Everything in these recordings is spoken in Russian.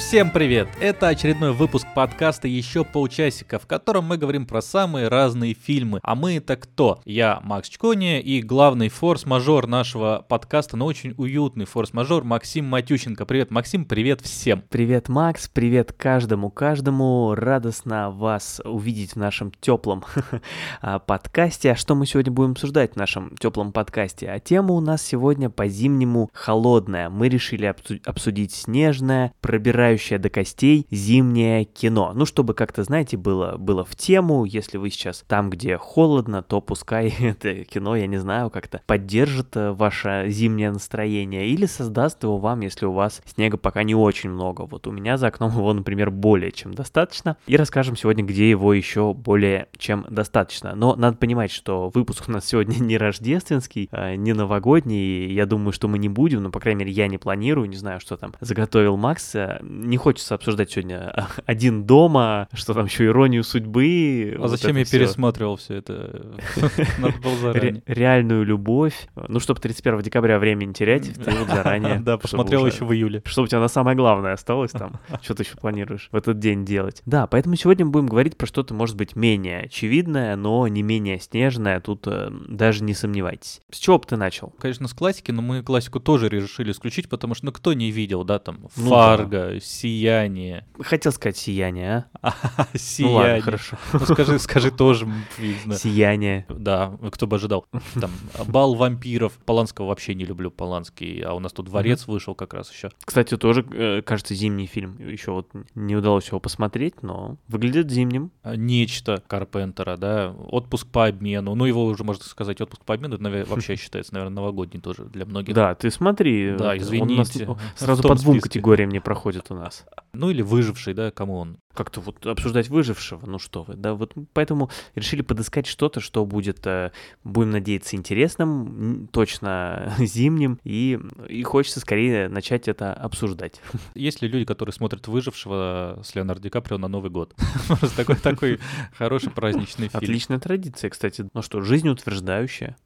Всем привет! Это очередной выпуск подкаста «Еще полчасика», в котором мы говорим про самые разные фильмы. А мы это кто? Я Макс Чкони и главный форс-мажор нашего подкаста, но очень уютный форс-мажор Максим Матющенко. Привет, Максим, привет всем! Привет, Макс, привет каждому-каждому. Радостно вас увидеть в нашем теплом а, подкасте. А что мы сегодня будем обсуждать в нашем теплом подкасте? А тема у нас сегодня по-зимнему холодная. Мы решили обсудить снежное, пробирающее пробирающее до костей зимнее кино. Ну, чтобы как-то, знаете, было, было в тему, если вы сейчас там, где холодно, то пускай это кино, я не знаю, как-то поддержит э, ваше зимнее настроение или создаст его вам, если у вас снега пока не очень много. Вот у меня за окном его, например, более чем достаточно. И расскажем сегодня, где его еще более чем достаточно. Но надо понимать, что выпуск у нас сегодня не рождественский, а не новогодний. Я думаю, что мы не будем, но, по крайней мере, я не планирую, не знаю, что там заготовил Макс не хочется обсуждать сегодня один дома, что там еще иронию судьбы. А вот зачем я все. пересматривал все это? Надо было заранее. Реальную любовь. Ну, чтобы 31 декабря время не терять, ты вот заранее. Да, посмотрел еще в июле. Чтобы у тебя на самое главное осталось там. Что ты еще планируешь в этот день делать? Да, поэтому сегодня мы будем говорить про что-то, может быть, менее очевидное, но не менее снежное. Тут э, даже не сомневайтесь. С чего бы ты начал? Конечно, с классики, но мы классику тоже решили исключить, потому что, ну, кто не видел, да, там, ну Фарго, Сияние. Хотел сказать сияние, а? Сияние. Ну ладно, хорошо. Ну скажи, скажи тоже. Видно. Сияние. Да, кто бы ожидал. Там Бал вампиров. Поланского вообще не люблю, Поланский. А у нас тут Дворец вышел как раз еще. Кстати, тоже, э, кажется, зимний фильм. Еще вот не удалось его посмотреть, но выглядит зимним. А, Нечто Карпентера, да. Отпуск по обмену. Ну, его уже, можно сказать, отпуск по обмену вообще считается, наверное, новогодний тоже для многих. Да, ты смотри. Да, извините. сразу по двум категориям не проходит у нас. Ну или выживший, да, кому он? Как-то вот обсуждать выжившего, ну что вы, да, вот поэтому решили подыскать что-то, что будет, э, будем надеяться, интересным, точно зимним, и, и хочется скорее начать это обсуждать. Есть ли люди, которые смотрят «Выжившего» с Леонардо Ди Каприо на Новый год? Просто такой, такой хороший праздничный фильм. Отличная традиция, кстати. Ну что, жизнеутверждающая.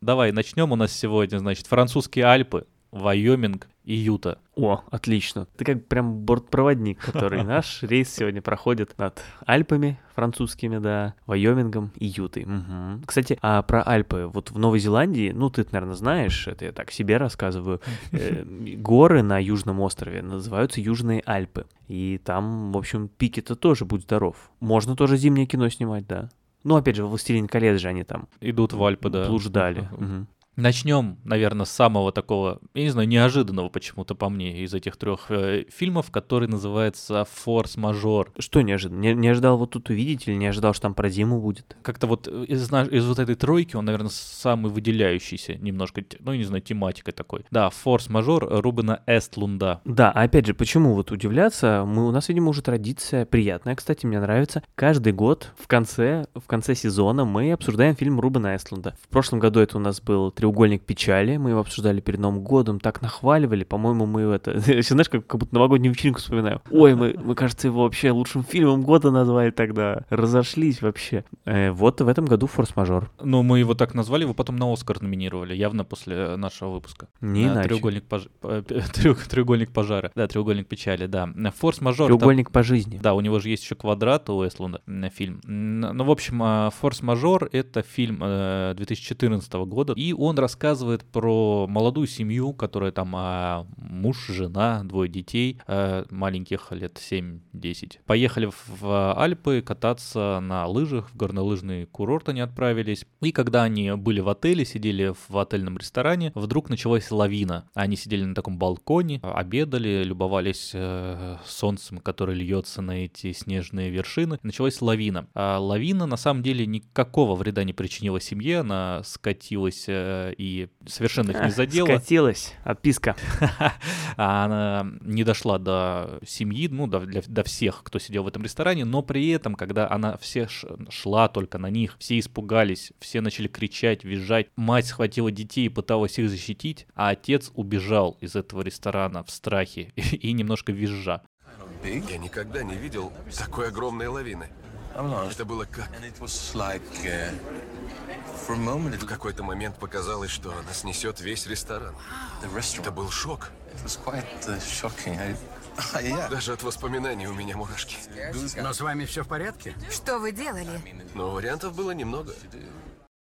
Давай, начнем у нас сегодня, значит, французские Альпы, Вайоминг и Юта. О, отлично. Ты как прям бортпроводник, который наш рейс сегодня проходит над Альпами французскими, да, Вайомингом и Ютой. Угу. Кстати, а про Альпы. Вот в Новой Зеландии, ну, ты, наверное, знаешь, это я так себе рассказываю, э, горы на Южном острове называются Южные Альпы. И там, в общем, пики-то тоже, будь здоров. Можно тоже зимнее кино снимать, да. Ну, опять же, «Властелин колец» же они там... Идут в Альпы, да. Блуждали. Угу. Начнем, наверное, с самого такого, я не знаю, неожиданного почему-то по мне из этих трех э, фильмов, который называется «Форс-мажор». Что неожиданно? Не, не ожидал вот тут увидеть или не ожидал, что там про зиму будет? Как-то вот из, из вот этой тройки он, наверное, самый выделяющийся немножко, ну, не знаю, тематикой такой. Да, «Форс-мажор» Рубена Эстлунда. Да, а опять же, почему вот удивляться? Мы, у нас, видимо, уже традиция приятная, кстати, мне нравится. Каждый год в конце, в конце сезона мы обсуждаем фильм Рубена Эстлунда. В прошлом году это у нас был треугольник печали. Мы его обсуждали перед Новым годом, так нахваливали. По-моему, мы это... Знаешь, как, как будто новогоднюю вечеринку вспоминаю. Ой, мы, мы, кажется, его вообще лучшим фильмом года назвали тогда. Разошлись вообще. Э, вот в этом году «Форс-мажор». Ну, мы его так назвали, его потом на «Оскар» номинировали, явно после нашего выпуска. Не да, иначе. Треугольник, пож... треугольник пожара. Да, треугольник печали, да. «Форс-мажор». Треугольник там... по жизни. Да, у него же есть еще «Квадрат» у Эслунда фильм. Ну, в общем, «Форс-мажор» — это фильм 2014 э, года, и он рассказывает про молодую семью, которая там а, муж, жена, двое детей, а, маленьких лет 7-10. Поехали в, Альпы кататься на лыжах, в горнолыжный курорт они отправились. И когда они были в отеле, сидели в отельном ресторане, вдруг началась лавина. Они сидели на таком балконе, обедали, любовались э, солнцем, которое льется на эти снежные вершины. Началась лавина. А лавина на самом деле никакого вреда не причинила семье, она скатилась э, и совершенно их не задела. Скатилась, отписка. А она не дошла до семьи, ну, до, для, до всех, кто сидел в этом ресторане, но при этом, когда она все шла только на них, все испугались, все начали кричать, визжать, мать схватила детей и пыталась их защитить, а отец убежал из этого ресторана в страхе и, и немножко визжа. Я никогда не видел такой огромной лавины. Это было как... В какой-то момент показалось, что она снесет весь ресторан. Это был шок. Даже от воспоминаний у меня мурашки. Но с вами все в порядке? Что вы делали? Но вариантов было немного.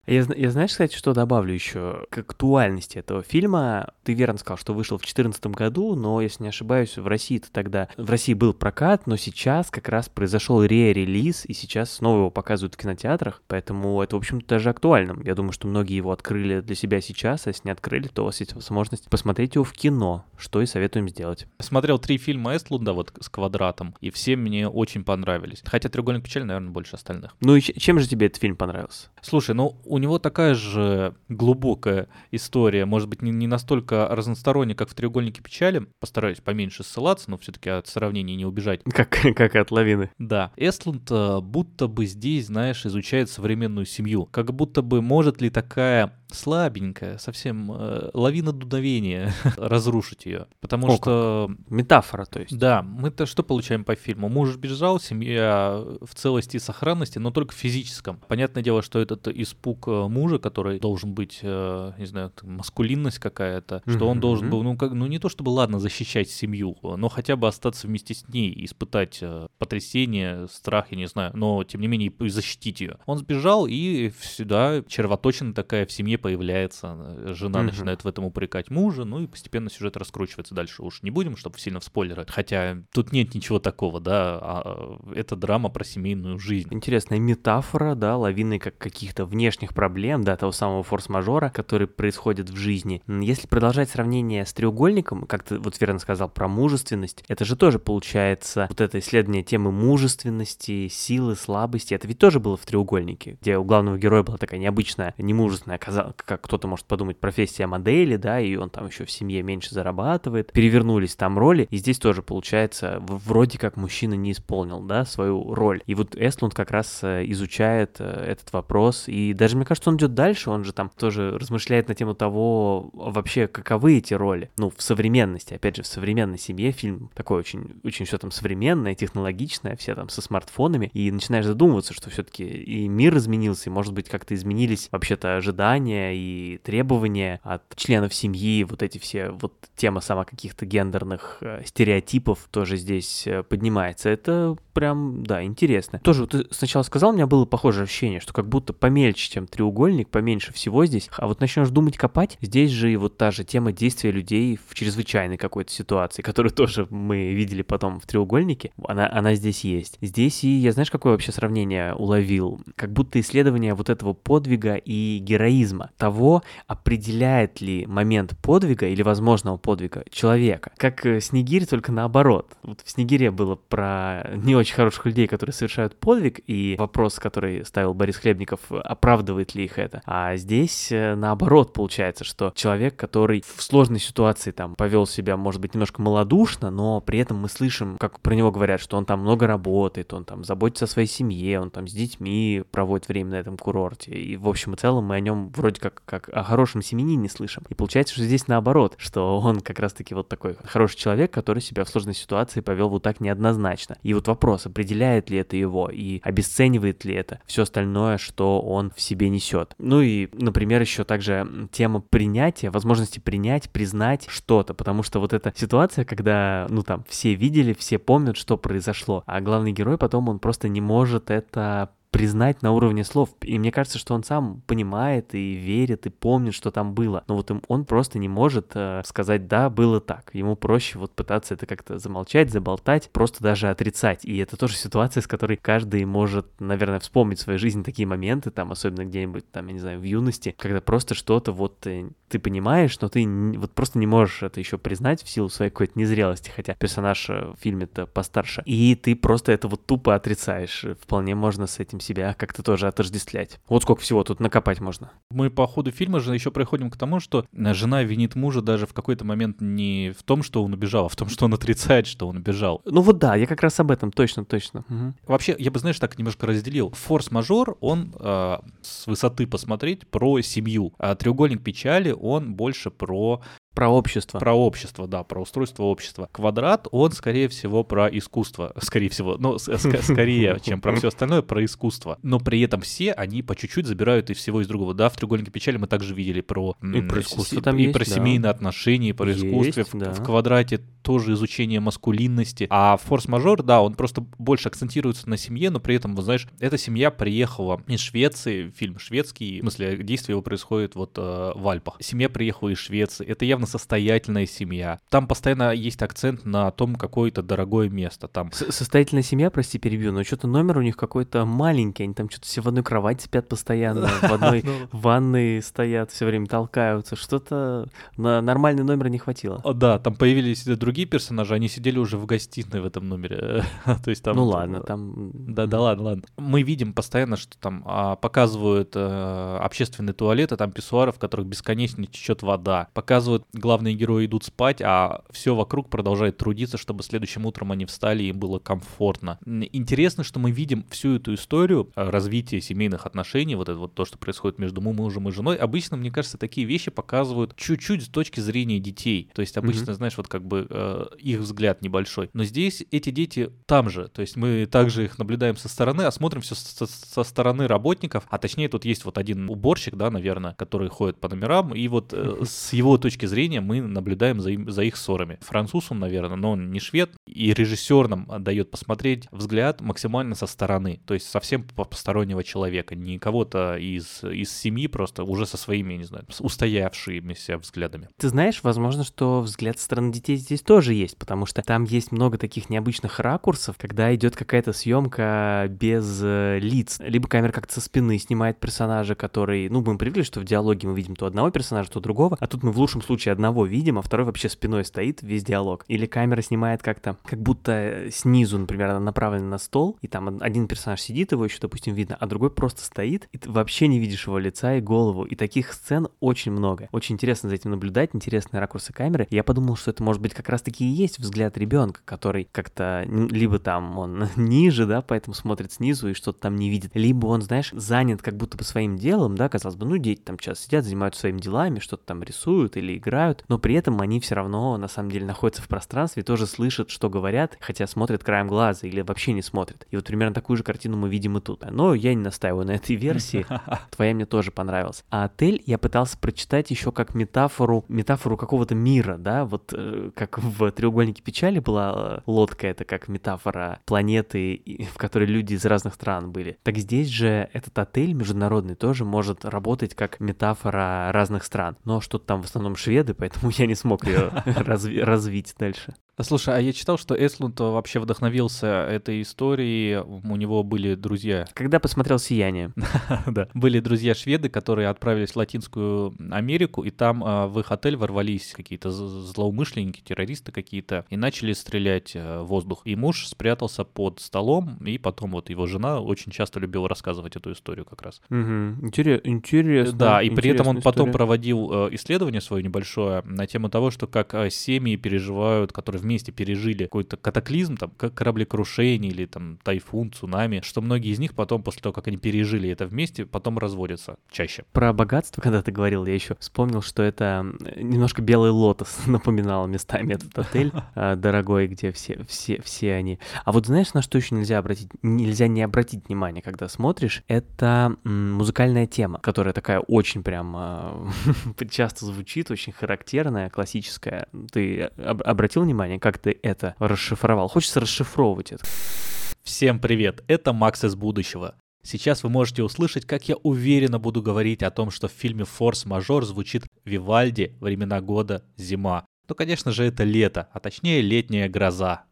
Я, я знаешь, кстати, что добавлю еще к актуальности этого фильма? Ты верно сказал, что вышел в 2014 году, но, если не ошибаюсь, в России-то тогда... В России был прокат, но сейчас как раз произошел ре-релиз, и сейчас снова его показывают в кинотеатрах, поэтому это, в общем-то, даже актуально. Я думаю, что многие его открыли для себя сейчас, а если не открыли, то у вас есть возможность посмотреть его в кино, что и советуем сделать. Смотрел три фильма Эстлунда вот с квадратом, и все мне очень понравились. Хотя «Треугольник печали», наверное, больше остальных. Ну и чем же тебе этот фильм понравился? Слушай, ну у него такая же глубокая история, может быть, не, не настолько разносторонняя, как в «Треугольнике печали». Постараюсь поменьше ссылаться, но все-таки от сравнений не убежать. Как, как от лавины. Да, Эстлунд э, будто бы здесь, знаешь, изучает современную семью. Как будто бы может ли такая слабенькая, совсем э, лавина дуновения разрушить ее. Потому О, что Метафора, то есть. да, мы-то что получаем по фильму? Муж бежал, семья в целости и сохранности, но только в физическом. Понятное дело, что этот испуг э, мужа, который должен быть, э, не знаю, маскулинность какая-то, что он должен был, ну, как, ну не то чтобы, ладно, защищать семью, но хотя бы остаться вместе с ней, испытать э, потрясение, страх, я не знаю, но тем не менее защитить ее. Он сбежал, и сюда червоточина такая в семье появляется. Э, Жена Мгм. начинает в этом упрекать мужа, ну и постепенно сюжет раскручивается дальше. Уж не будем, чтобы сильно в спойлеры. Хотя тут нет ничего такого, да, а, э, это драма про семейную жизнь. Интересная метафора, да, лавины как каких-то внешних проблем, да, того самого форс-мажора, который происходит в жизни. Если продолжать сравнение с треугольником, как ты вот верно сказал про мужественность, это же тоже получается вот это исследование темы мужественности, силы, слабости. Это ведь тоже было в треугольнике, где у главного героя была такая необычная, немужественная, каза- как кто-то может подумать, профессия модели, да, и он там еще в семье меньше зарабатывает. Перевернулись там роли, и здесь тоже получается, вроде как мужчина не исполнил, да, свою роль. И вот Эстлунд как раз э, изучает э, этот вопрос, и даже мне кажется, он идет дальше, он же там тоже размышляет на тему того, вообще, каковы эти роли. Ну, в современности, опять же, в современной семье фильм такой очень, очень все там современное, технологичное, все там со смартфонами, и начинаешь задумываться, что все-таки и мир изменился, и, может быть, как-то изменились вообще-то ожидания и требования от членов семьи, вот эти все, вот тема сама каких-то гендерных э, стереотипов тоже здесь э, поднимается. Это прям, да, интересно. Тоже вот ты сначала сказал, у меня было похожее ощущение, что как будто помельче, чем треугольник, поменьше всего здесь, а вот начнешь думать копать, здесь же и вот та же тема действия людей в чрезвычайной какой-то ситуации, которую тоже мы видели потом в треугольнике, она, она здесь есть. Здесь и я знаешь, какое вообще сравнение уловил? Как будто исследование вот этого подвига и героизма, того, определяет ли момент подвига или возможного подвига человека. Как э, Снегирь, только наоборот. Вот в Снегире было про не очень хороших людей, которые совершают подвиг, и вопрос, который ставил Борис Хлебников, оправдывает ли их это. А здесь э, наоборот получается, что человек, который в сложной ситуации там повел себя, может быть, немножко малодушно, но при этом мы слышим, как про него говорят, что он там много работает, он там заботится о своей семье, он там с детьми проводит время на этом курорте. И в общем и целом мы о нем вроде как, как о хорошем семенине слышим. И получается, что здесь наоборот, что он как раз-таки вот такой хороший человек, который себя в сложной ситуации повел вот так неоднозначно. И вот вопрос, определяет ли это его и обесценивает ли это все остальное, что он в себе несет. Ну и, например, еще также тема принятия, возможности принять, признать что-то, потому что вот эта ситуация, когда, ну там, все видели, все помнят, что произошло, а главный герой потом, он просто не может это признать на уровне слов. И мне кажется, что он сам понимает и верит, и помнит, что там было. Но вот он просто не может э, сказать, да, было так. Ему проще вот пытаться это как-то замолчать, заболтать, просто даже отрицать. И это тоже ситуация, с которой каждый может, наверное, вспомнить в своей жизни такие моменты, там, особенно где-нибудь, там, я не знаю, в юности, когда просто что-то вот э, ты понимаешь, но ты вот просто не можешь это еще признать в силу своей какой-то незрелости, хотя персонаж э, в фильме-то постарше. И ты просто это вот тупо отрицаешь. Вполне можно с этим себя как-то тоже отождествлять. Вот сколько всего тут накопать можно. Мы по ходу фильма же еще приходим к тому, что жена винит мужа даже в какой-то момент не в том, что он убежал, а в том, что он отрицает, что он убежал. Ну вот да, я как раз об этом, точно, точно. Мгм. Вообще, я бы, знаешь, так немножко разделил. Форс-мажор, он э, с высоты посмотреть про семью, а треугольник печали, он больше про Про общество. Про общество, да, про устройство общества. Квадрат, он, скорее всего, про искусство. Скорее всего, ну, скорее, чем про все остальное, про искусство. Но при этом все, они по чуть-чуть забирают и всего из другого. Да, в «Треугольнике печали» мы также видели про... И про искусство там И про семейные отношения, и про искусство. В «Квадрате» тоже изучение маскулинности. А форс-мажор, да, он просто больше акцентируется на семье, но при этом, вот знаешь, эта семья приехала из Швеции, фильм шведский, в смысле, действие его происходит вот э, в Альпах. Семья приехала из Швеции, это явно состоятельная семья. Там постоянно есть акцент на том, какое-то дорогое место. Там С- Состоятельная семья, прости, перебью, но что-то номер у них какой-то маленький, они там что-то все в одной кровати спят постоянно, в одной ванной стоят, все время толкаются, что-то на нормальный номер не хватило. Да, там появились другие персонажи, они сидели уже в гостиной в этом номере. То есть там... Ну ладно, там... Да, да, ладно, ладно. Мы видим постоянно, что там а, показывают э, общественные туалеты, там писсуары, в которых бесконечно течет вода. Показывают, главные герои идут спать, а все вокруг продолжает трудиться, чтобы следующим утром они встали и им было комфортно. Интересно, что мы видим всю эту историю э, развития семейных отношений, вот это вот то, что происходит между му- мужем и женой. Обычно, мне кажется, такие вещи показывают чуть-чуть с точки зрения детей. То есть обычно, знаешь, вот как бы э, их взгляд небольшой. Но здесь эти дети там же. То есть мы также их наблюдаем со стороны, а смотрим все со, со стороны работников. А точнее, тут есть вот один уборщик, да, наверное, который ходит по номерам. И вот э, с его точки зрения мы наблюдаем за, им- за их ссорами. Француз он, наверное, но он не швед. И режиссер нам дает посмотреть взгляд максимально со стороны. То есть совсем по- постороннего человека. Не кого-то из, из семьи, просто уже со своими, не знаю, устоявшимися взглядами. Ты знаешь, возможно, что взгляд со стороны детей здесь тоже есть, потому что там есть много таких необычных ракурсов, когда идет какая-то съемка без э, лиц. Либо камера как-то со спины снимает персонажа, который, ну, мы привыкли, что в диалоге мы видим то одного персонажа, то другого, а тут мы в лучшем случае одного видим, а второй вообще спиной стоит весь диалог. Или камера снимает как-то, как будто э, снизу, например, она направлена на стол, и там один персонаж сидит, его еще, допустим, видно, а другой просто стоит, и ты вообще не видишь его лица и голову. И таких сцен очень много. Очень интересно за этим наблюдать, интересные ракурсы камеры. Я подумал, что это может быть как раз-таки и есть взгляд ребенка, который как-то либо там он ниже, да, поэтому смотрит снизу и что-то там не видит, либо он, знаешь, занят как будто бы своим делом, да, казалось бы, ну, дети там сейчас сидят, занимаются своими делами, что-то там рисуют или играют, но при этом они все равно, на самом деле, находятся в пространстве тоже слышат, что говорят, хотя смотрят краем глаза или вообще не смотрят. И вот примерно такую же картину мы видим и тут. Но я не настаиваю на этой версии. Твоя мне тоже понравилась. А отель я пытался прочитать еще как метафору, метафору какого-то мира, да, вот э, как в треугольнике печали была э, лодка, это как метафора планеты, в которой люди из разных стран были. Так здесь же этот отель международный тоже может работать как метафора разных стран. Но что-то там в основном шведы, поэтому я не смог ее развить дальше. Слушай, а я читал, что Эслунд вообще вдохновился этой историей. У него были друзья, Когда посмотрел «Сияние», да, были друзья шведы, которые отправились в Латинскую Америку, и там а, в их отель ворвались какие-то злоумышленники, террористы какие-то, и начали стрелять э, в воздух. И муж спрятался под столом, и потом вот его жена очень часто любила рассказывать эту историю как раз. Интересно. Да, и при этом он потом проводил э, исследование свое небольшое на тему того, что как э, семьи переживают, которые вместе пережили какой-то катаклизм, там, как кораблекрушение или там тайфун, цунами, что многие из них потом, после того, как они пережили это вместе, потом разводятся чаще. Про богатство, когда ты говорил, я еще вспомнил, что это немножко белый лотос напоминал местами этот отель а, дорогой, где все, все, все они. А вот знаешь, на что еще нельзя обратить, нельзя не обратить внимание, когда смотришь, это музыкальная тема, которая такая очень прям а, часто звучит, очень характерная, классическая. Ты об- обратил внимание, как ты это расшифровал? Хочется расшифровывать это. Всем привет, это Макс из будущего. Сейчас вы можете услышать, как я уверенно буду говорить о том, что в фильме «Форс-мажор» звучит «Вивальди. Времена года. Зима». Ну, конечно же, это лето, а точнее летняя гроза.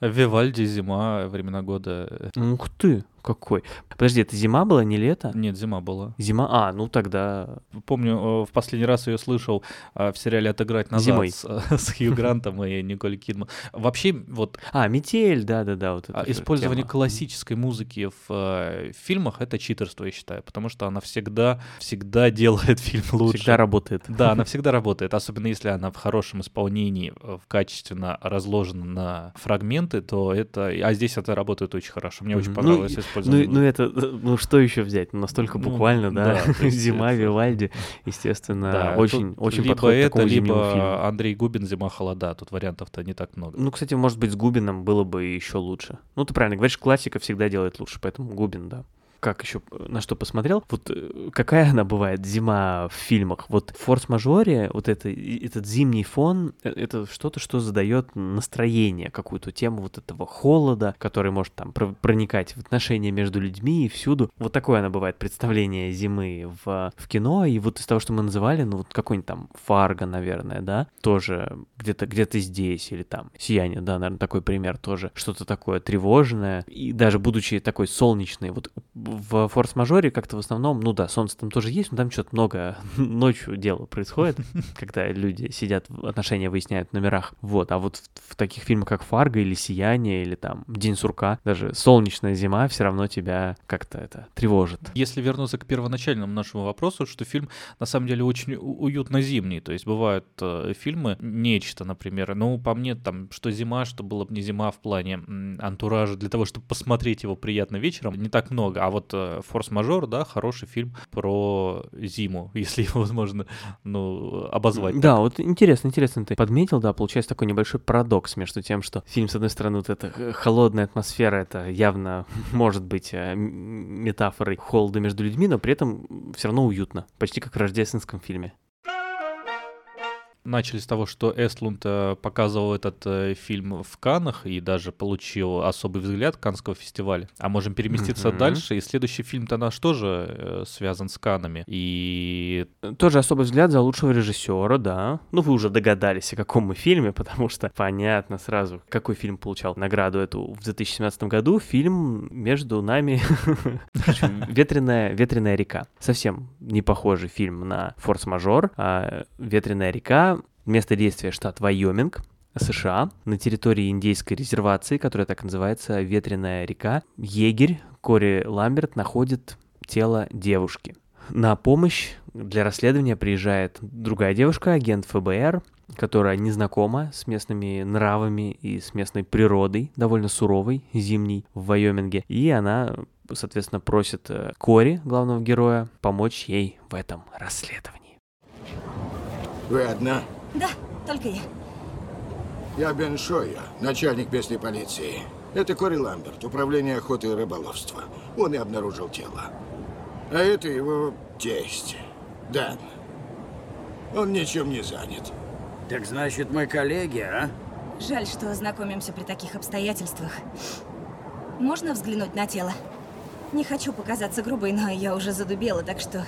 Вивальди, зима, времена года. Ух ты, какой. Подожди, это зима была, не лето? Нет, зима была. Зима, а, ну тогда Помню, э, в последний раз ее слышал э, в сериале «Отыграть назад» Зимой. с, э, с Хью Грантом и Николь Кидман. Вообще, вот А, метель, да-да-да. Вот а, использование тема. классической музыки в э, фильмах — это читерство, я считаю, потому что она всегда, всегда делает фильм лучше. Всегда работает. Да, она всегда работает, особенно если она в хорошем исполнении, в качественно разложена на фрагменты, то это... А здесь это работает очень хорошо. Мне очень Мгм. Ну, понравилось и- использование. Ну, ну это, ну что еще взять? Ну, настолько Ну, буквально, да. да, то есть Зима, Вивальди, естественно, Да, очень, очень либо подходит к это, такому зимнему либо фильму. Андрей Губин «Зима, холода». Тут вариантов-то не так много. Ну, кстати, может быть, с Губином было бы еще лучше. Ну, ты правильно говоришь, классика всегда делает лучше, поэтому Губин, да. Как еще, на что посмотрел? Вот э, какая она бывает, зима в фильмах? Вот в «Форс-мажоре» вот это, этот зимний фон, э, это что-то, что задает настроение, какую-то тему вот этого холода, который может там про- проникать в отношения между людьми и всюду. Вот такое она бывает, представление зимы в, в кино. И вот из того, что мы называли, ну вот какой-нибудь там «Фарго», наверное, да, тоже где-то где здесь, или там «Сияние», да, наверное, такой пример тоже. Что-то такое тревожное. И даже будучи такой солнечный, вот в «Форс-мажоре» как-то в основном, ну да, солнце там тоже есть, но там что-то много ночью дела происходит, когда люди сидят, отношения выясняют в номерах. Вот, а вот в, в таких фильмах, как «Фарго» или «Сияние», или там «День сурка», даже солнечная зима все равно тебя как-то это тревожит. Если вернуться к первоначальному нашему вопросу, что фильм на самом деле очень уютно зимний, то есть бывают э, фильмы, нечто, например, ну, по мне, там, что зима, что было бы не зима в плане м, антуража, для того, чтобы посмотреть его приятно вечером, не так много, а вот э, «Форс-мажор», да, хороший фильм про зиму, если его возможно, ну, обозвать. Да, вот интересно, интересно ты подметил, да, получается такой небольшой парадокс между тем, что фильм, с одной стороны, вот эта холодная атмосфера, это явно может быть э, метафорой холода между людьми, но при этом все равно уютно, почти как в рождественском фильме. Начали с того, что Эстлунд э, показывал этот э, фильм в Каннах и даже получил особый взгляд Каннского фестиваля. А можем переместиться Мгм. дальше. И следующий фильм-то наш тоже э, связан с Каннами. И Тоже особый взгляд за лучшего режиссера, да. Ну, вы уже догадались, о каком мы фильме, потому что понятно сразу, какой фильм получал награду эту в 2017 году. Фильм между нами «Ветреная, «Ветреная река». Совсем не похожий фильм на «Форс-мажор». а «Ветреная река», место действия штат Вайоминг, США, на территории индейской резервации, которая так называется «Ветреная река», егерь Кори Ламберт находит тело девушки. На помощь для расследования приезжает другая девушка, агент ФБР, которая не знакома с местными нравами и с местной природой, довольно суровой, зимней в Вайоминге. И она, соответственно, просит э, Кори, главного героя, помочь ей в этом расследовании. Вы одна? Да, только я. Я Бен Шойя, начальник местной полиции. Это Кори Ламберт, управление охоты и рыболовства. Он и обнаружил тело. А это его тесть, Дэн. Он ничем не занят. Так значит, мы коллеги, а? Жаль, что знакомимся при таких обстоятельствах. Можно взглянуть на тело? Не хочу показаться грубой, но я уже задубела, так что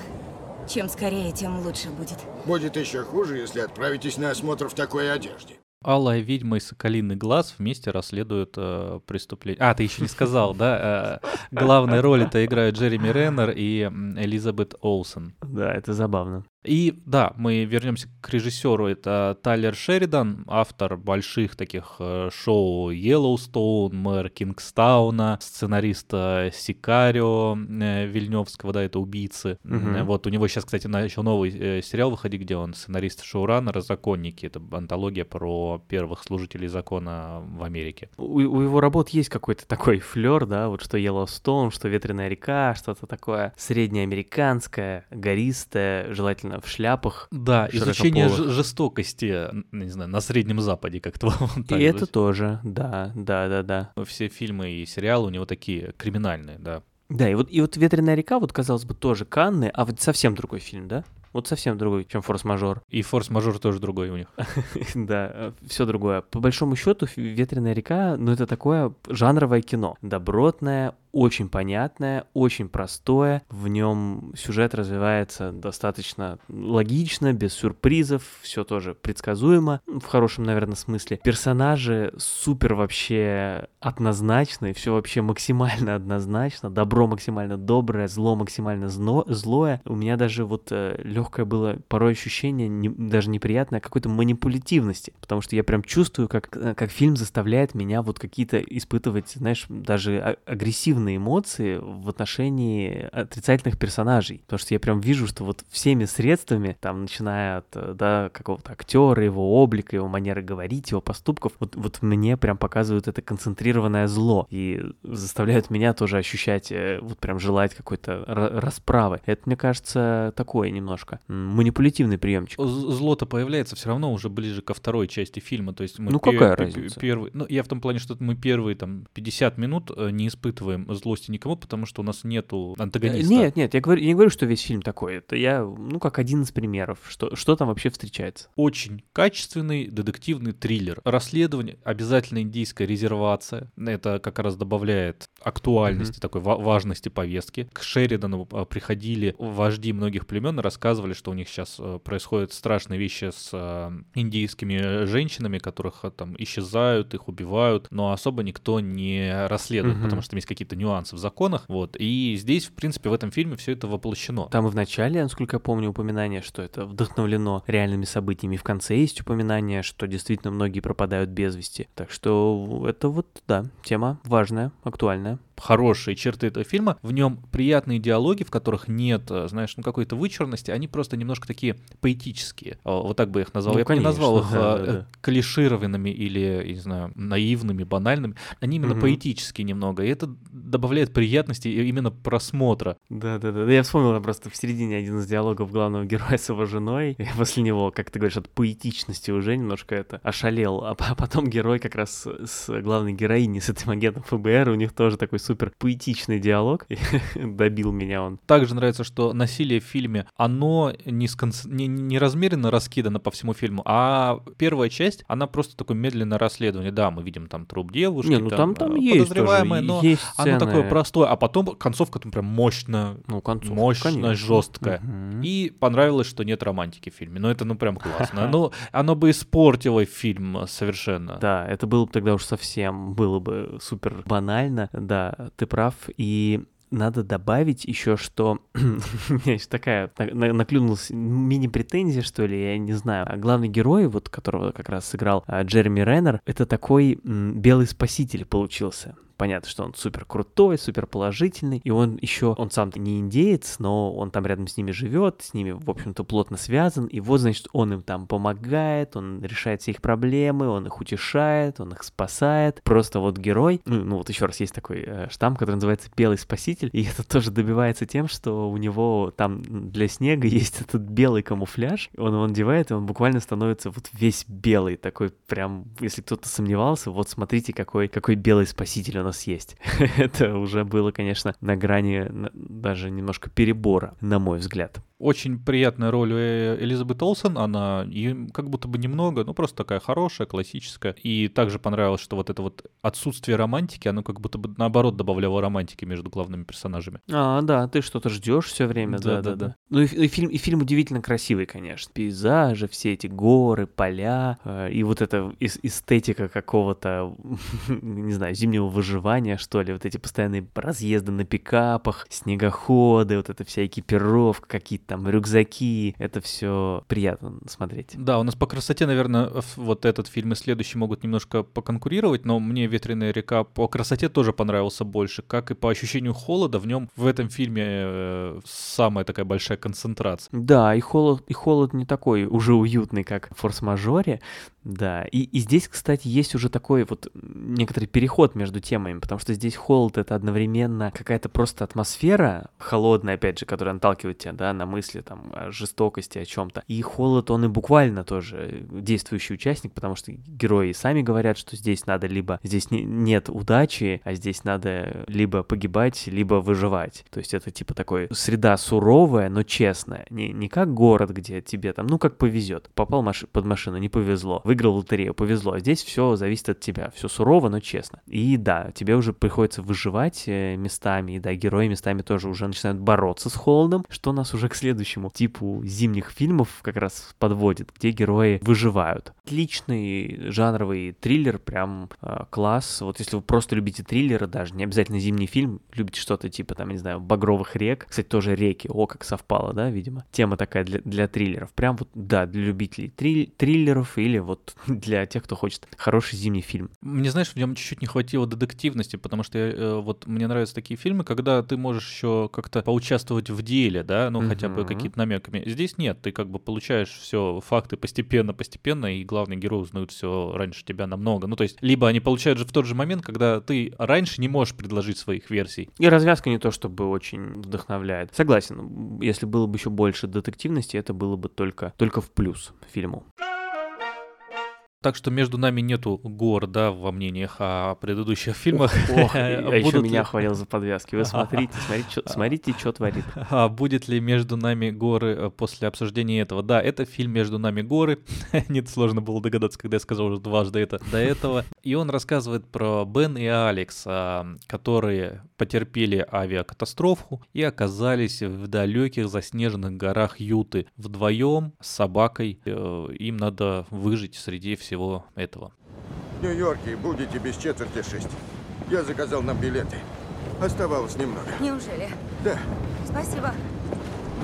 чем скорее, тем лучше будет. Будет еще хуже, если отправитесь на осмотр в такой одежде. Алая ведьма и Соколиный глаз вместе расследуют э, преступление. А, ты еще не сказал, да? Э, главные роли-то играют Джереми Реннер и Элизабет Олсен. Да, это забавно. И да, мы вернемся к режиссеру. Это Тайлер Шеридан, автор больших таких э, шоу Yellowstone, мэр Кингстауна, сценарист э, Сикарио э, Вильневского, да, это убийцы. Э, Вот у него сейчас, кстати, начал новый сериал выходить, где он сценарист шоураннера «Законники». Это антология про первых служителей закона в Америке. У, у его работ есть какой-то такой флер, да, вот что Йеллоустоун, что Ветреная река, что-то такое среднеамериканское, гористое, желательно в шляпах. Да, изучение жестокости, не знаю, на Среднем Западе как-то. И это тоже, да, да, да, да. Все фильмы и сериалы у него такие криминальные, да. Да, и вот, и вот «Ветреная река», вот, казалось бы, тоже Канны, а вот совсем другой фильм, да? Вот совсем другой, чем «Форс-мажор». И форс-мажор тоже другой у них. Да, все другое. По большому счету, «Ф- «Ветреная река», ну, это такое жанровое кино. Добротное, очень понятное, очень простое. В нем сюжет развивается достаточно логично, без сюрпризов, все тоже предсказуемо, в хорошем, наверное, смысле. Персонажи супер вообще однозначные, все вообще максимально однозначно, добро максимально доброе, зло максимально зно- злое. У меня даже вот легкое было порой ощущение, не- даже неприятное, какой-то манипулятивности, потому что я прям чувствую, как, э, как фильм заставляет меня вот какие-то испытывать, знаешь, даже а- агрессивные негативные эмоции в отношении отрицательных персонажей. Потому что я прям вижу, что вот всеми средствами, там, начиная от, э, да, какого-то актера, его облика, его манеры говорить, его поступков, вот, вот мне прям показывают это концентрированное зло и заставляют меня тоже ощущать, э, вот прям желать какой-то расправы. Это, мне кажется, такое немножко манипулятивный приемчик. Зло-то появляется все равно уже ближе ко второй части фильма, то есть мы ну какая разница? Первый, ну я в том плане, что мы первые там 50 минут э, не испытываем злости никому, потому что у нас нету антагониста. Нет, нет, я, говорю, я не говорю, что весь фильм такой. Это я, ну, как один из примеров. Что, что там вообще встречается? Очень качественный детективный триллер. Расследование, обязательно индийская резервация. Это как раз добавляет актуальности, mm-hmm. такой важности повестки. К Шеридану а, приходили вожди многих племен и рассказывали, что у них сейчас э, происходят страшные вещи с э, индийскими женщинами, которых там исчезают, их убивают, но особо никто не расследует, mm-hmm. потому что есть какие-то нюансы в законах. Вот. И здесь, в принципе, в этом фильме все это воплощено. Там и в начале, насколько я помню, упоминание, что это вдохновлено реальными событиями. В конце есть упоминание, что действительно многие пропадают без вести. Так что это вот, да, тема важная, актуальная хорошие черты этого фильма. В нем приятные диалоги, в которых нет, э, знаешь, ну какой-то вычурности, они просто немножко такие поэтические. Вот так бы их назвал. Ну, я конечно, бы не назвал их да, э, да. клишированными или, не знаю, наивными, банальными. Они именно угу. поэтические немного, и это добавляет приятности именно просмотра. Да-да-да. Я вспомнил просто в середине один из диалогов главного героя с его женой. И после него, как ты говоришь, от поэтичности уже немножко это ошалел. А потом герой как раз с главной героиней, с этим агентом ФБР, у них тоже такой супер поэтичный диалог. Добил меня он. Также нравится, что насилие в фильме, оно не, сконц... не, не размеренно раскидано по всему фильму, а первая часть, она просто такое медленное расследование. Да, мы видим там труп девушки, не, ну там, там, там есть подозреваемая, но есть оно такое простое, а потом концовка там прям мощно, ну, концовка, мощно, конечно. жесткая. Угу. И понравилось, что нет романтики в фильме. Ну это ну прям классно. Ну оно бы испортило фильм совершенно. Да, это было бы тогда уж совсем было бы супер банально. Да, ты прав. И надо добавить еще, что у меня есть такая наклюнулась мини-претензия, что ли, я не знаю. А главный герой, вот которого как раз сыграл а, Джереми Реннер, это такой белый спаситель получился понятно, что он супер крутой, супер положительный, и он еще, он сам не индеец, но он там рядом с ними живет, с ними, в общем-то, плотно связан, и вот, значит, он им там помогает, он решает все их проблемы, он их утешает, он их спасает. Просто вот герой, ну, ну вот еще раз есть такой э, штамм, который называется «Белый спаситель», и это тоже добивается тем, что у него там для снега есть этот белый камуфляж, он его надевает, и он буквально становится вот весь белый, такой прям, если кто-то сомневался, вот смотрите, какой, какой белый спаситель нас есть. Это уже было, конечно, на грани даже немножко перебора, на мой взгляд. Очень приятная роль э, Элизабет Олсен, она ее как будто бы немного, ну просто такая хорошая, классическая. И также понравилось, что вот это вот отсутствие романтики, оно как будто бы наоборот добавляло романтики между главными персонажами. А, да, ты что-то ждешь все время, да, да, да. да. Ну и, и фильм, и фильм удивительно красивый, конечно. Пейзажи, все эти горы, поля, э, и вот эта эстетика какого-то, не знаю, зимнего выживания, что ли, вот эти постоянные разъезды на пикапах, снегоходы, вот эта вся экипировка, какие-то там рюкзаки, это все приятно смотреть. Да, у нас по красоте, наверное, вот этот фильм и следующий могут немножко поконкурировать, но мне «Ветреная река» по красоте тоже понравился больше, как и по ощущению холода, в нем в этом фильме э, самая такая большая концентрация. Да, и холод, и холод не такой уже уютный, как в «Форс-мажоре», да, и, и здесь, кстати, есть уже такой вот некоторый переход между темами, потому что здесь холод — это одновременно какая-то просто атмосфера холодная, опять же, которая наталкивает тебя, да, на мысли там о жестокости, о чем-то. И холод, он и буквально тоже действующий участник, потому что герои сами говорят, что здесь надо либо, здесь не, нет удачи, а здесь надо либо погибать, либо выживать. То есть это типа такой среда суровая, но честная. Не, не как город, где тебе там, ну как повезет. Попал маш- под машину, не повезло. Выиграл лотерею, повезло. А здесь все зависит от тебя. Все сурово, но честно. И да, тебе уже приходится выживать э, местами, и да, герои местами тоже уже начинают бороться с холодом, что нас уже к следующему типу зимних фильмов как раз подводит, где герои выживают. Отличный жанровый триллер, прям э, класс. Вот если вы просто любите триллеры, даже не обязательно зимний фильм, любите что-то типа, там, не знаю, «Багровых рек». Кстати, тоже реки. О, как совпало, да, видимо. Тема такая для, для триллеров. Прям вот, да, для любителей триль, триллеров или вот для тех, кто хочет хороший зимний фильм. Мне, знаешь, в нем чуть-чуть не хватило детективности, потому что я, э, вот мне нравятся такие фильмы, когда ты можешь еще как-то поучаствовать в деле, да, ну, хотя бы Мгм. какие-то намеками. Здесь нет, ты как бы получаешь все факты постепенно-постепенно, и главный герой узнают все раньше тебя намного. Ну, то есть, либо они получают же в тот же момент, когда ты раньше не можешь предложить своих версий. И развязка не то чтобы очень вдохновляет. Согласен, если было бы еще больше детективности, это было бы только, только в плюс фильму. Так что между нами нету гор, да, во мнениях о предыдущих фильмах. Ох, еще меня ли- хвалил за подвязки. Вы смотрите, смотрите, что творит. А будет ли между нами горы после обсуждения этого? Да, это фильм «Между нами горы». Нет, сложно было догадаться, когда я сказал уже дважды это до этого. И он рассказывает про Бен и Алекс, а, которые потерпели авиакатастрофу и оказались в далеких заснеженных горах Юты вдвоем с собакой. Э, Им надо выжить среди всего этого. В Нью-Йорке будете без четверти шесть. Я заказал нам билеты. Оставалось немного. Неужели? Да, Спасибо.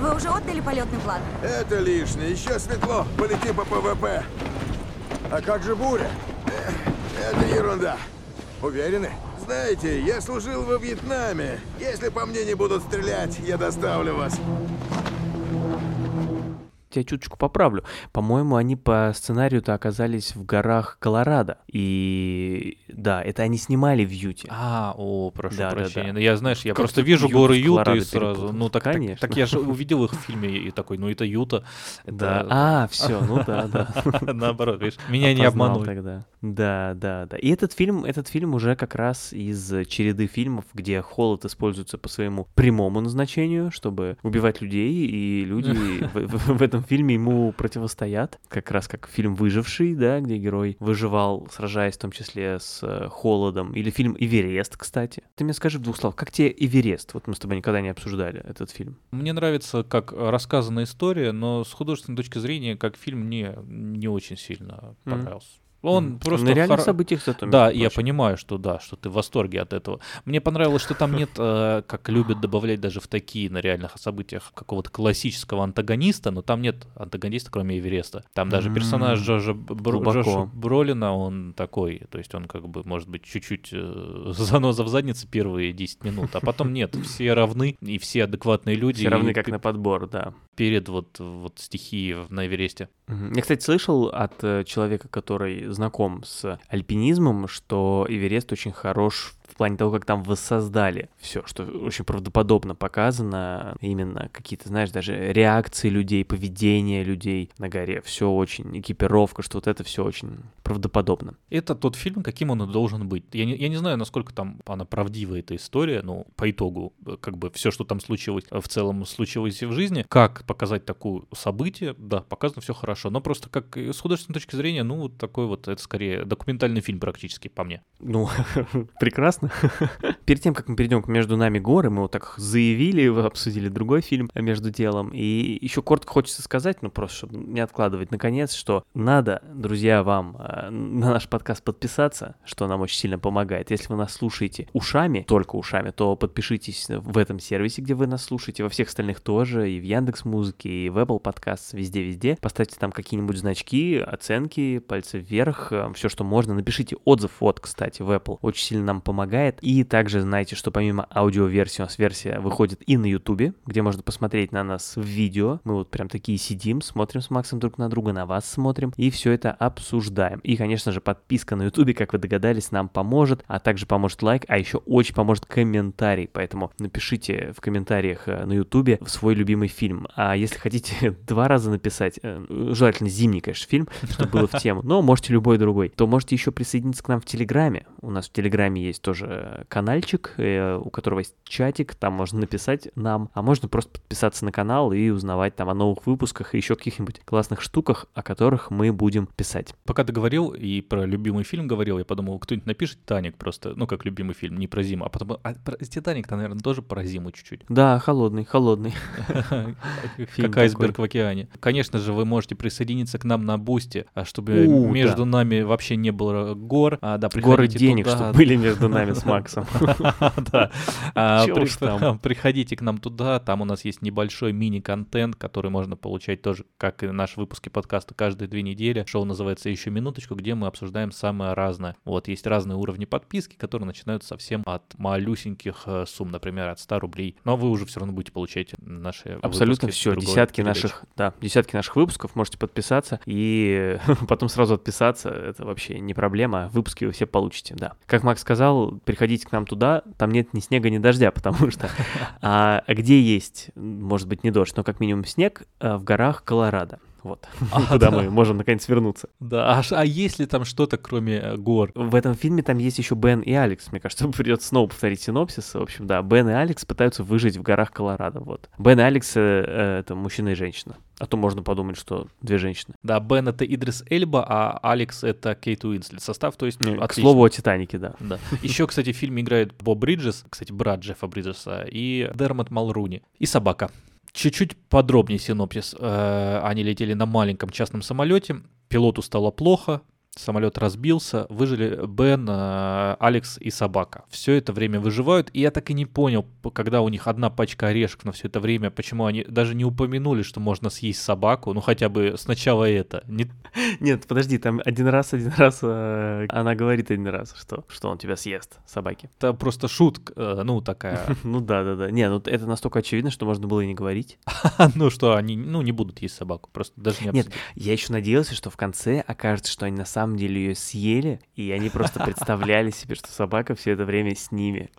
Вы уже отдали полетный план? это лишнее. Еще светло. Полетим по ПВП. А как же буря? Это ерунда. Уверены? Знаете, я служил во Вьетнаме. Если по мне не будут стрелять, я доставлю вас. Тебя чуточку поправлю. По-моему, они по сценарию-то оказались в горах Колорадо. И да, это они снимали в Юте. А, о, прошу Да, да, прощения. да. Ну, я, знаешь, я Как просто вижу Юту горы Колорадо и сразу. перепутал? Ну, так, так, Конечно. так я же увидел их в фильме и такой, ну, это Юта. Да. А, все, ну да, да. Наоборот, видишь, меня не обманули. тогда. Да, да, да. И этот фильм, этот фильм уже как раз из череды фильмов, где холод используется по своему прямому назначению, чтобы убивать людей, и люди в, в этом фильме ему противостоят. Как раз как фильм «Выживший», да, где герой выживал, сражаясь в том числе с э, холодом. Или фильм «Эверест», кстати. Ты мне скажи в двух словах, как тебе «Эверест»? Вот мы с тобой никогда не обсуждали этот фильм. Мне нравится, как рассказана история, но с художественной точки зрения, как фильм, мне не очень сильно понравился. Он Мгм. просто... На реальных хоро- событиях зато, Да, я понимаю, что да, что ты в восторге от этого. Мне понравилось, что там нет, э, как любят добавлять даже в такие на реальных событиях, какого-то классического антагониста, но там нет антагониста, кроме Эвереста. Там даже персонаж Джорджа, Бро- Бролина, он такой, то есть он как бы, может быть, чуть-чуть э, заноза в заднице первые 10 минут, а потом нет, все равны, и все адекватные люди. Все равны как на подбор, да. перед вот, вот стихией на Эвересте. Я, кстати, слышал от э, человека, который знаком с альпинизмом, что Эверест очень хорош в плане того, как там воссоздали все, что очень правдоподобно показано, именно какие-то, знаешь, даже реакции людей, поведение людей на горе, все очень, экипировка, что вот это все очень правдоподобно. Это тот фильм, каким он и должен быть. Я не, я не знаю, насколько там она правдивая, эта история, но по итогу, э, как бы все, что там случилось, э, в целом случилось и в жизни. Как показать такое событие, да, показано все хорошо, но просто как с художественной точки зрения, ну, вот такой вот, это скорее документальный фильм практически, по мне. Ну, прекрасно. Перед тем, как мы перейдем к «Между нами горы», мы вот так заявили, обсудили другой фильм «Между делом». И еще коротко хочется сказать, ну просто, чтобы не откладывать, наконец, что надо, друзья, вам э, на наш подкаст подписаться, что нам очень сильно помогает. Если вы нас слушаете ушами, только ушами, то подпишитесь в этом сервисе, где вы нас слушаете, во всех остальных тоже, и в Яндекс Музыке, и в Apple Podcasts, везде-везде. Поставьте там какие-нибудь значки, оценки, пальцы вверх, все, что можно. Напишите отзыв вот, кстати, в Apple. Очень сильно нам помогает. И также знайте, что помимо аудиоверсии у нас версия выходит и на YouTube, где можно посмотреть на нас в видео. Мы вот прям такие сидим, смотрим с Максом друг на друга, на вас смотрим, и все это обсуждаем. И, конечно же, подписка на YouTube, как вы догадались, нам поможет, а также поможет лайк, а еще очень поможет комментарий. Поэтому напишите в комментариях э, на YouTube свой любимый фильм. А если хотите два раза написать, э, желательно зимний, конечно, фильм, чтобы было в тему, но можете любой другой, то можете еще присоединиться к нам в Телеграме. У нас в Телеграме есть тоже тоже каналчик, э, у которого есть чатик, там можно написать нам, а можно просто подписаться на канал и узнавать там о новых выпусках и еще каких-нибудь классных штуках, о которых мы будем писать. Пока ты говорил и про любимый фильм говорил, я подумал, кто-нибудь напишет «Титаник» просто, ну, как любимый фильм, не про зиму, а потом, а про «Титаник»-то, наверное, тоже про зиму чуть-чуть. Да, холодный, холодный. Как айсберг в океане. Конечно же, вы можете присоединиться к нам на Бусти, а чтобы между нами вообще не было гор. А, да, Горы денег, чтобы были между нами с Максом. Да. А, приходите к нам туда, там у нас есть небольшой мини-контент, который можно получать тоже, как и наши выпуски подкаста, каждые две недели. Шоу называется «Еще минуточку», где мы обсуждаем самое разное. Вот, есть разные уровни подписки, которые начинаются совсем от малюсеньких э, сумм, например, от 100 рублей. Но вы уже все равно будете получать наши Абсолютно все, десятки наших, да, десятки наших выпусков, можете подписаться и потом сразу отписаться, это вообще не проблема, выпуски вы все получите, да. Как Макс сказал, приходите к нам туда, там нет ни снега, ни дождя, потому что а где есть, может быть, не дождь, но как минимум снег а, в горах Колорадо. Вот, а, куда да. мы можем наконец вернуться. Да, а, а есть ли там что-то, кроме э, гор? В этом фильме там есть еще Бен и Алекс. Мне кажется, придется снова повторить синопсис. В общем, да, Бен и Алекс пытаются выжить в горах Колорадо. Вот. Бен и Алекс э, э, это мужчина и женщина. А то можно подумать, что две женщины. Да, Бен это Идрис Эльба, а Алекс это Кейт Уинслет. Состав, то есть, ну, К слову о Титанике, да. да. Еще, кстати, в фильме играет Боб Бриджес, кстати, брат Джеффа Бриджеса, и Дермат Малруни, и собака. Чуть-чуть подробнее синопсис. Э, они летели на маленьком частном самолете. Пилоту стало плохо, самолет разбился, выжили Бен, э, Алекс и собака. Все это время выживают, и я так и не понял, когда у них одна пачка орешек на все это время, почему они даже не упомянули, что можно съесть собаку, ну хотя бы сначала это. Не... Нет, подожди, там один раз, один раз э, она говорит один раз, что, что он тебя съест, собаки. Это просто шутка, э, ну такая. Ну да, да, да. Не, ну это настолько очевидно, что можно было и не говорить. Ну что, они ну не будут есть собаку, просто даже не Нет, я еще надеялся, что в конце окажется, что они на самом самом деле ее съели, и они просто представляли себе, что собака все это время с ними.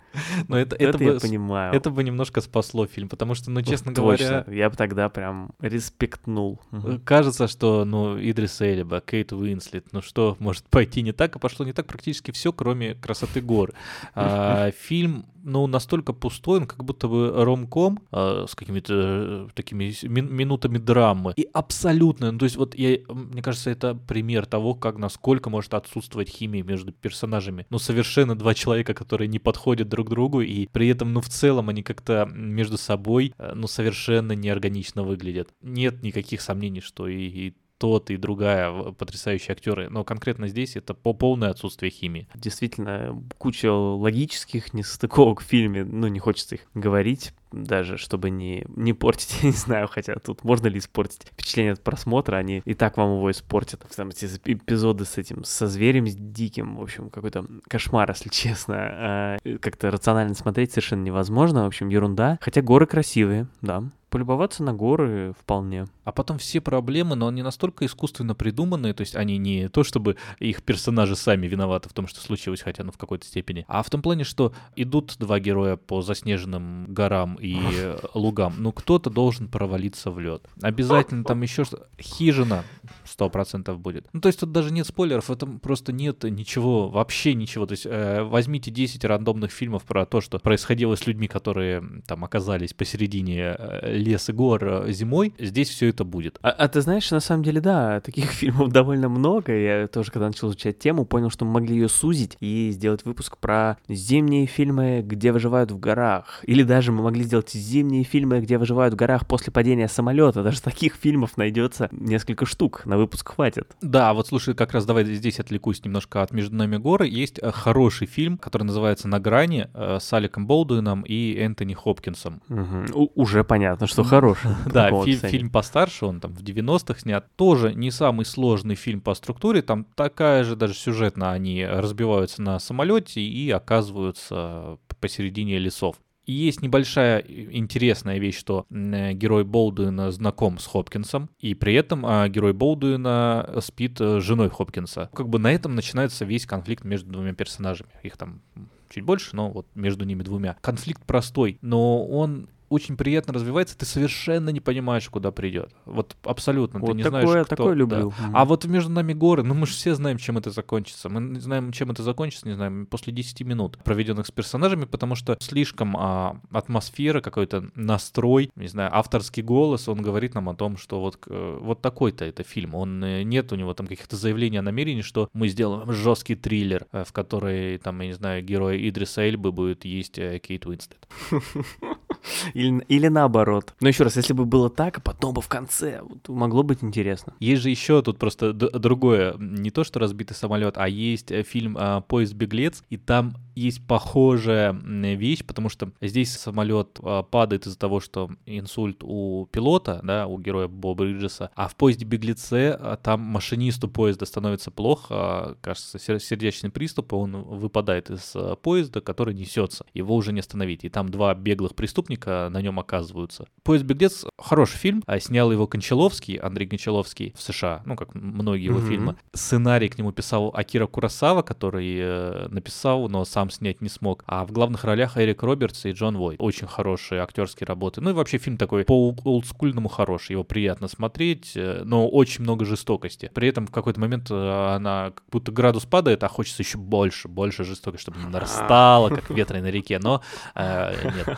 Но это, это, это я понимаю. Это бы немножко спасло фильм, потому что, ну, честно говоря... Точно, я бы тогда прям респектнул. Кажется, что, ну, Идрис Эльба, Кейт Уинслет, ну что может пойти не так, а пошло не так практически все, кроме красоты гор. А, фильм ну, настолько пустой, он как будто бы ромком э, с какими-то э, такими мин минутами драмы. И абсолютно, ну, то есть вот я, мне кажется, это пример того, как насколько может отсутствовать химия между персонажами. Ну, совершенно два человека, которые не подходят друг другу, и при этом, ну, в целом они как-то между собой, э, ну, совершенно неорганично выглядят. Нет никаких сомнений, что и, и тот и другая потрясающие актеры, но конкретно здесь это по полное отсутствие химии. Действительно, куча логических несостыковок в фильме, ну не хочется их говорить, даже чтобы не, не портить, я не знаю, хотя тут можно ли испортить впечатление от просмотра, они и так вам его испортят. Там эти эпизоды с этим, со зверем, с диким, в общем, какой-то кошмар, если честно. А, как-то рационально смотреть совершенно невозможно, в общем, ерунда. Хотя горы красивые, да, полюбоваться на горы вполне. А потом все проблемы, но они настолько искусственно придуманные, то есть они не то, чтобы их персонажи сами виноваты в том, что случилось, хотя ну в какой-то степени, а в том плане, что идут два героя по заснеженным горам и лугам, ну кто-то должен провалиться в лед. Обязательно там еще что хижина сто процентов будет. Ну то есть тут даже нет спойлеров, это просто нет ничего, вообще ничего. То есть э, возьмите 10 рандомных фильмов про то, что происходило с людьми, которые там оказались посередине э, лес и гор э, зимой, здесь все это будет. А, а ты знаешь, на самом деле, да, таких фильмов довольно много. Я тоже, когда начал изучать тему, понял, что мы могли ее сузить и сделать выпуск про зимние фильмы, где выживают в горах. Или даже мы могли сделать зимние фильмы, где выживают в горах после падения самолета. Даже таких фильмов найдется несколько штук. На выпуск хватит. Да, вот слушай, как раз давай здесь отвлекусь немножко от «Между нами горы». Есть э, хороший фильм, который называется «На грани» э, с Аликом Болдуином и Энтони Хопкинсом. Угу. Уже понятно, что хороший. Да, фильм постарше, он там в 90-х снят. Тоже не самый сложный фильм по структуре, там такая же даже сюжетно они разбиваются на самолете и оказываются посередине лесов. И есть небольшая интересная вещь, что э, герой Болдуина знаком с Хопкинсом, и при этом а, герой Болдуина спит э, женой Хопкинса. Как бы на этом начинается весь конфликт между двумя персонажами. Их там чуть больше, но вот между ними двумя. Конфликт простой, но он очень приятно развивается, ты совершенно не понимаешь, куда придет. Вот абсолютно, Вот ты не такое- знаешь, кто. такое да. люблю. Мгм. А вот между нами горы, ну мы же все знаем, чем это закончится. Мы не знаем, чем это закончится, не знаем, после 10 минут, проведенных с персонажами, потому что слишком а, атмосфера, какой-то настрой, не знаю, авторский голос, он говорит нам о том, что вот, вот такой-то это фильм. Он э, нет у него там каких-то заявлений о намерении, что мы сделаем жесткий триллер, э, в который, там, я не знаю, герой Идриса Эльбы будет есть э, Кейт Уинстед. Или, или наоборот. Но еще раз, если бы было так, а потом бы в конце, вот могло быть интересно. Есть же еще тут просто другое, не то что разбитый самолет, а есть э, фильм а, «Поезд беглец», и там есть похожая вещь, потому что здесь самолет а, падает из-за того, что инсульт у пилота, да, у героя Боба Риджеса, а в «Поезде беглеце» а, там машинисту поезда становится плохо, а, кажется, сер- сердечный приступ, и он выпадает из поезда, который несется, его уже не остановить, и там два беглых преступника на нем оказываются. «Поезд беглец» — хороший фильм, а снял его Кончаловский, Андрей Кончаловский в США, ну, как многие его Мгм. фильмы. Сценарий к нему писал Акира Курасава, который э, написал, но сам снять не смог. А в главных ролях Эрик Робертс и Джон Войт. Очень хорошие актерские работы. Ну и вообще фильм такой по олдскульному хороший. Его приятно смотреть, э, но очень много жестокости. При этом в какой-то момент э, она как будто градус падает, а хочется еще больше, больше жестокости, чтобы она нарастала, как ветры на реке. Но э, нет.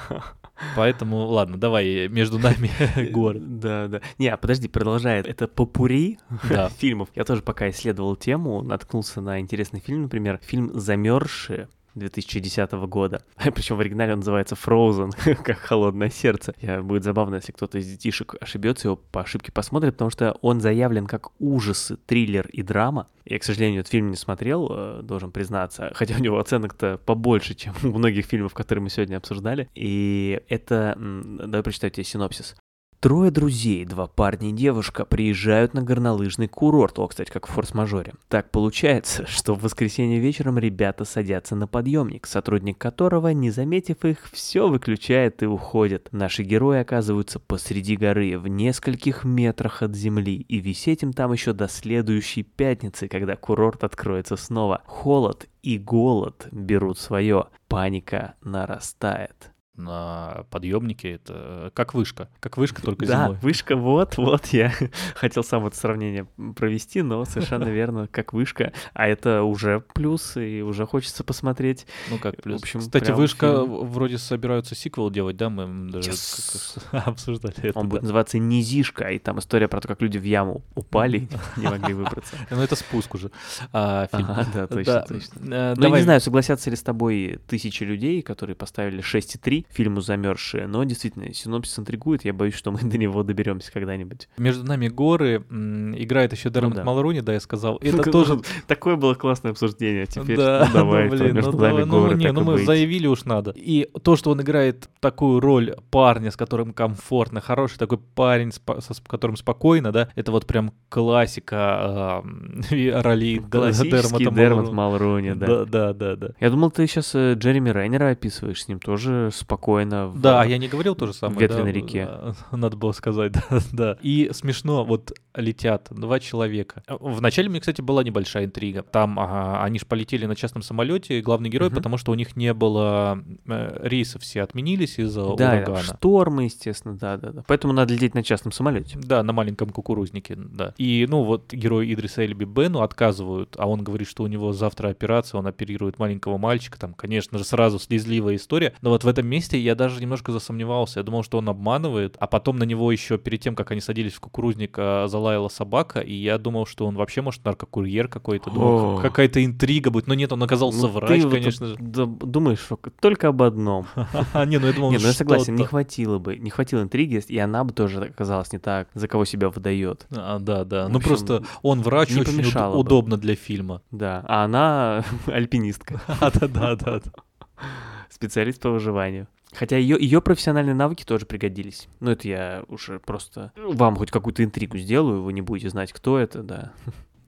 Поэтому, ладно, давай между нами горы. Да, да. Не, а подожди, продолжает. Это попури Да. фильмов. Я тоже пока исследовал тему, наткнулся на интересный фильм, например, фильм «Замерзшие». 2010 года. Причем в оригинале он называется Frozen, как холодное сердце. Я, будет забавно, если кто-то из детишек ошибется, его по ошибке посмотрит, потому что он заявлен как ужасы, триллер и драма. Я, к сожалению, этот фильм не смотрел, э, должен признаться, хотя у него оценок-то побольше, чем у многих фильмов, которые мы сегодня обсуждали. И это... Давай прочитаю тебе синопсис. Трое друзей, два парня и девушка, приезжают на горнолыжный курорт. О, кстати, как в форс-мажоре. Так получается, что в воскресенье вечером ребята садятся на подъемник, сотрудник которого, не заметив их, все выключает и уходит. Наши герои оказываются посреди горы, в нескольких метрах от земли, и висеть им там еще до следующей пятницы, когда курорт откроется снова. Холод и голод берут свое. Паника нарастает. На подъемнике это как вышка. Как вышка, только Да, зимой. вышка, вот, вот, я хотел сам это сравнение провести, но совершенно верно, как вышка, а это уже плюс, и уже хочется посмотреть. Ну как плюс. общем, Кстати, вышка фильм. вроде собираются сиквел делать, да? Мы даже Yes. обсуждали это. Он да. будет называться «Низишка», и там история про то, как люди в яму упали, не могли выбраться. Ну это спуск уже. а, фильм. Ага, да, точно, Да, точно. Ну, я не знаю, согласятся ли с тобой тысячи людей, которые поставили 6,3 фильму «Замерзшие», но действительно, синопсис интригует, я боюсь, что мы до него доберемся когда-нибудь. Между нами горы м, играет еще Дермот Ну да. Малрони, да, я сказал. Это Ну, тоже Такое было классное обсуждение, теперь да, ну, давай, ну, блин, между ну, нами ну, горы, не, ну мы быть. заявили уж надо. И то, что он играет такую роль парня, с которым комфортно, хороший такой парень, с которым спокойно, да, это вот прям классика э, ролей Дермота Дермот. Малрони, да. Да, да, да, да. Я думал, ты сейчас Джереми Райнера описываешь, с ним тоже спокойно. В- Да, я не говорил то же самое. Ветреной да, реке. Надо было сказать, да, да. И смешно, вот летят два человека. Вначале мне, кстати, была небольшая интрига. Там ага, они же полетели на частном самолете, главный герой, Мгм. потому что у них не было э, рейсов, все отменились из-за Да, урагана. штормы, естественно, да, да, да. Поэтому надо лететь на частном самолете. Да, на маленьком кукурузнике, да. И, ну, вот герой Идриса Эльби Бену отказывают, а он говорит, что у него завтра операция, он оперирует маленького мальчика, там, конечно же, сразу слезливая история. Но вот в этом месте я даже немножко засомневался. Я думал, что он обманывает, а потом на него еще перед тем, как они садились в кукурузник, а, залаяла собака, и я думал, что он вообще, может, наркокурьер какой-то. Думал, какая-то интрига будет. Но нет, он оказался Ну, врач, конечно же. думаешь что только об одном. А, не, ну я думал, Не, ну я согласен, не хватило бы, не хватило интриги, и она бы тоже оказалась не так, за кого себя выдает. А, да, да. Ну просто он врач, очень удобно для фильма. Да, а она альпинистка, А, да, да, да. Специалист по выживанию. Хотя ее, ее профессиональные навыки тоже пригодились. Ну, это я уже просто вам хоть какую-то интригу сделаю, вы не будете знать, кто это, да.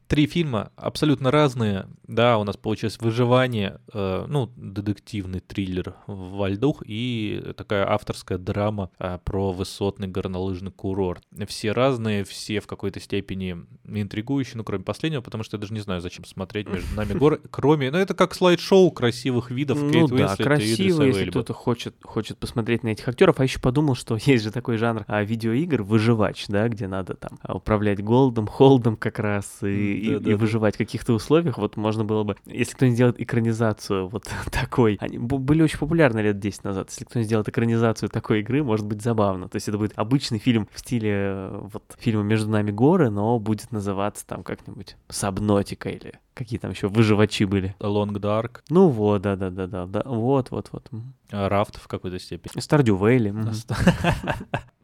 Три фильма абсолютно разные. Да, у нас получилось выживание, э, ну, детективный триллер во льдух и такая авторская драма э, про высотный горнолыжный курорт. Все разные, все в какой-то степени интригующие, ну, кроме последнего, потому что я даже не знаю, зачем смотреть между нами горы, кроме, ну, это как слайд-шоу красивых видов Ну Кейт да, красиво, если кто-то хочет, хочет посмотреть на этих актеров. А еще подумал, что есть же такой жанр а, видеоигр выживач, да, где надо там а, управлять голдом, холдом как раз и, и- и Да-да-да. выживать в каких-то условиях. Вот можно было бы, если кто-нибудь сделает экранизацию вот такой, они были очень популярны лет 10 назад. Если кто-нибудь сделает экранизацию такой игры, может быть забавно. То есть это будет обычный фильм в стиле э, вот фильма «Между нами горы», но будет называться там как-нибудь «Сабнотика» или какие там еще выживачи были. Long Dark, Ну вот, да-да-да-да, да, вот, вот, вот. Рафт в какой-то степени. Стардю Вейли.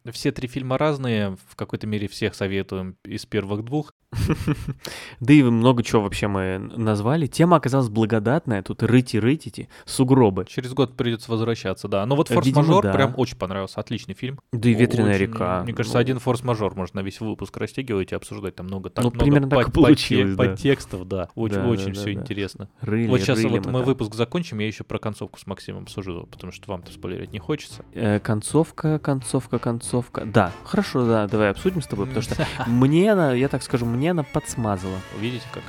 Все три фильма разные, в какой-то мере всех советуем из первых двух. Да и много чего вообще мы назвали. Тема оказалась благодатная. Тут рыти-рытите, сугробы. Через год придется возвращаться, да. Но вот Э, «Форс-мажор» прям очень понравился, отличный фильм. Да и «Ветреная река». Мне кажется, Ну, один «Форс-мажор» можно на весь выпуск растягивать и обсуждать. Там много, Ну, примерно так и получилось, подтекстов, да. Очень, Да, очень да, все да, интересно. Рыли, вот сейчас вот мы там. выпуск закончим, я еще про концовку с Максимом обсужу, потому что вам-то спойлерить не хочется. Э, концовка, концовка, концовка. Да, хорошо, да, давай обсудим с тобой, потому что мне она, я так скажу, мне она подсмазала. Видите как?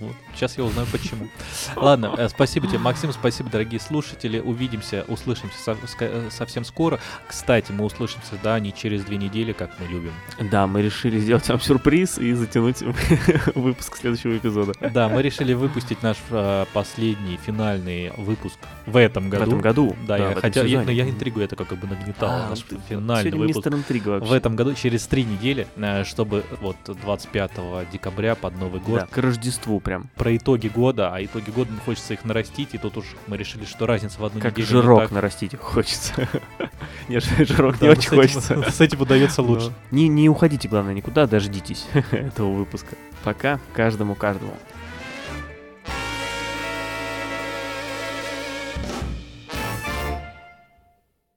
Вот. Сейчас я узнаю почему. Ладно, э, спасибо тебе, Максим, спасибо, дорогие слушатели. Увидимся, услышимся со- э, совсем скоро. Кстати, мы услышимся, да, не через две недели, как мы любим. Да, мы решили сделать вам сюрприз и затянуть выпуск следующего эпизода. Да, мы решили выпустить наш э, последний, финальный выпуск в этом В году. этом году. Да, в я хотел, я, сезоне. но я интригу это как бы нагнетал. А, наш финальный выпуск. мистер Интрига вообще. В этом году, через три недели, э, чтобы вот 25 декабря под Новый год Да, к Рождеству прям. про итоги года, а итоги года ну, хочется их нарастить, и тут уж мы решили, что разница в одну Как неделю не жирок так. нарастить хочется. Нет, жирок не но очень хочется. С этим удается лучше. Не, не уходите, главное, никуда, дождитесь этого выпуска. Пока, каждому, каждому.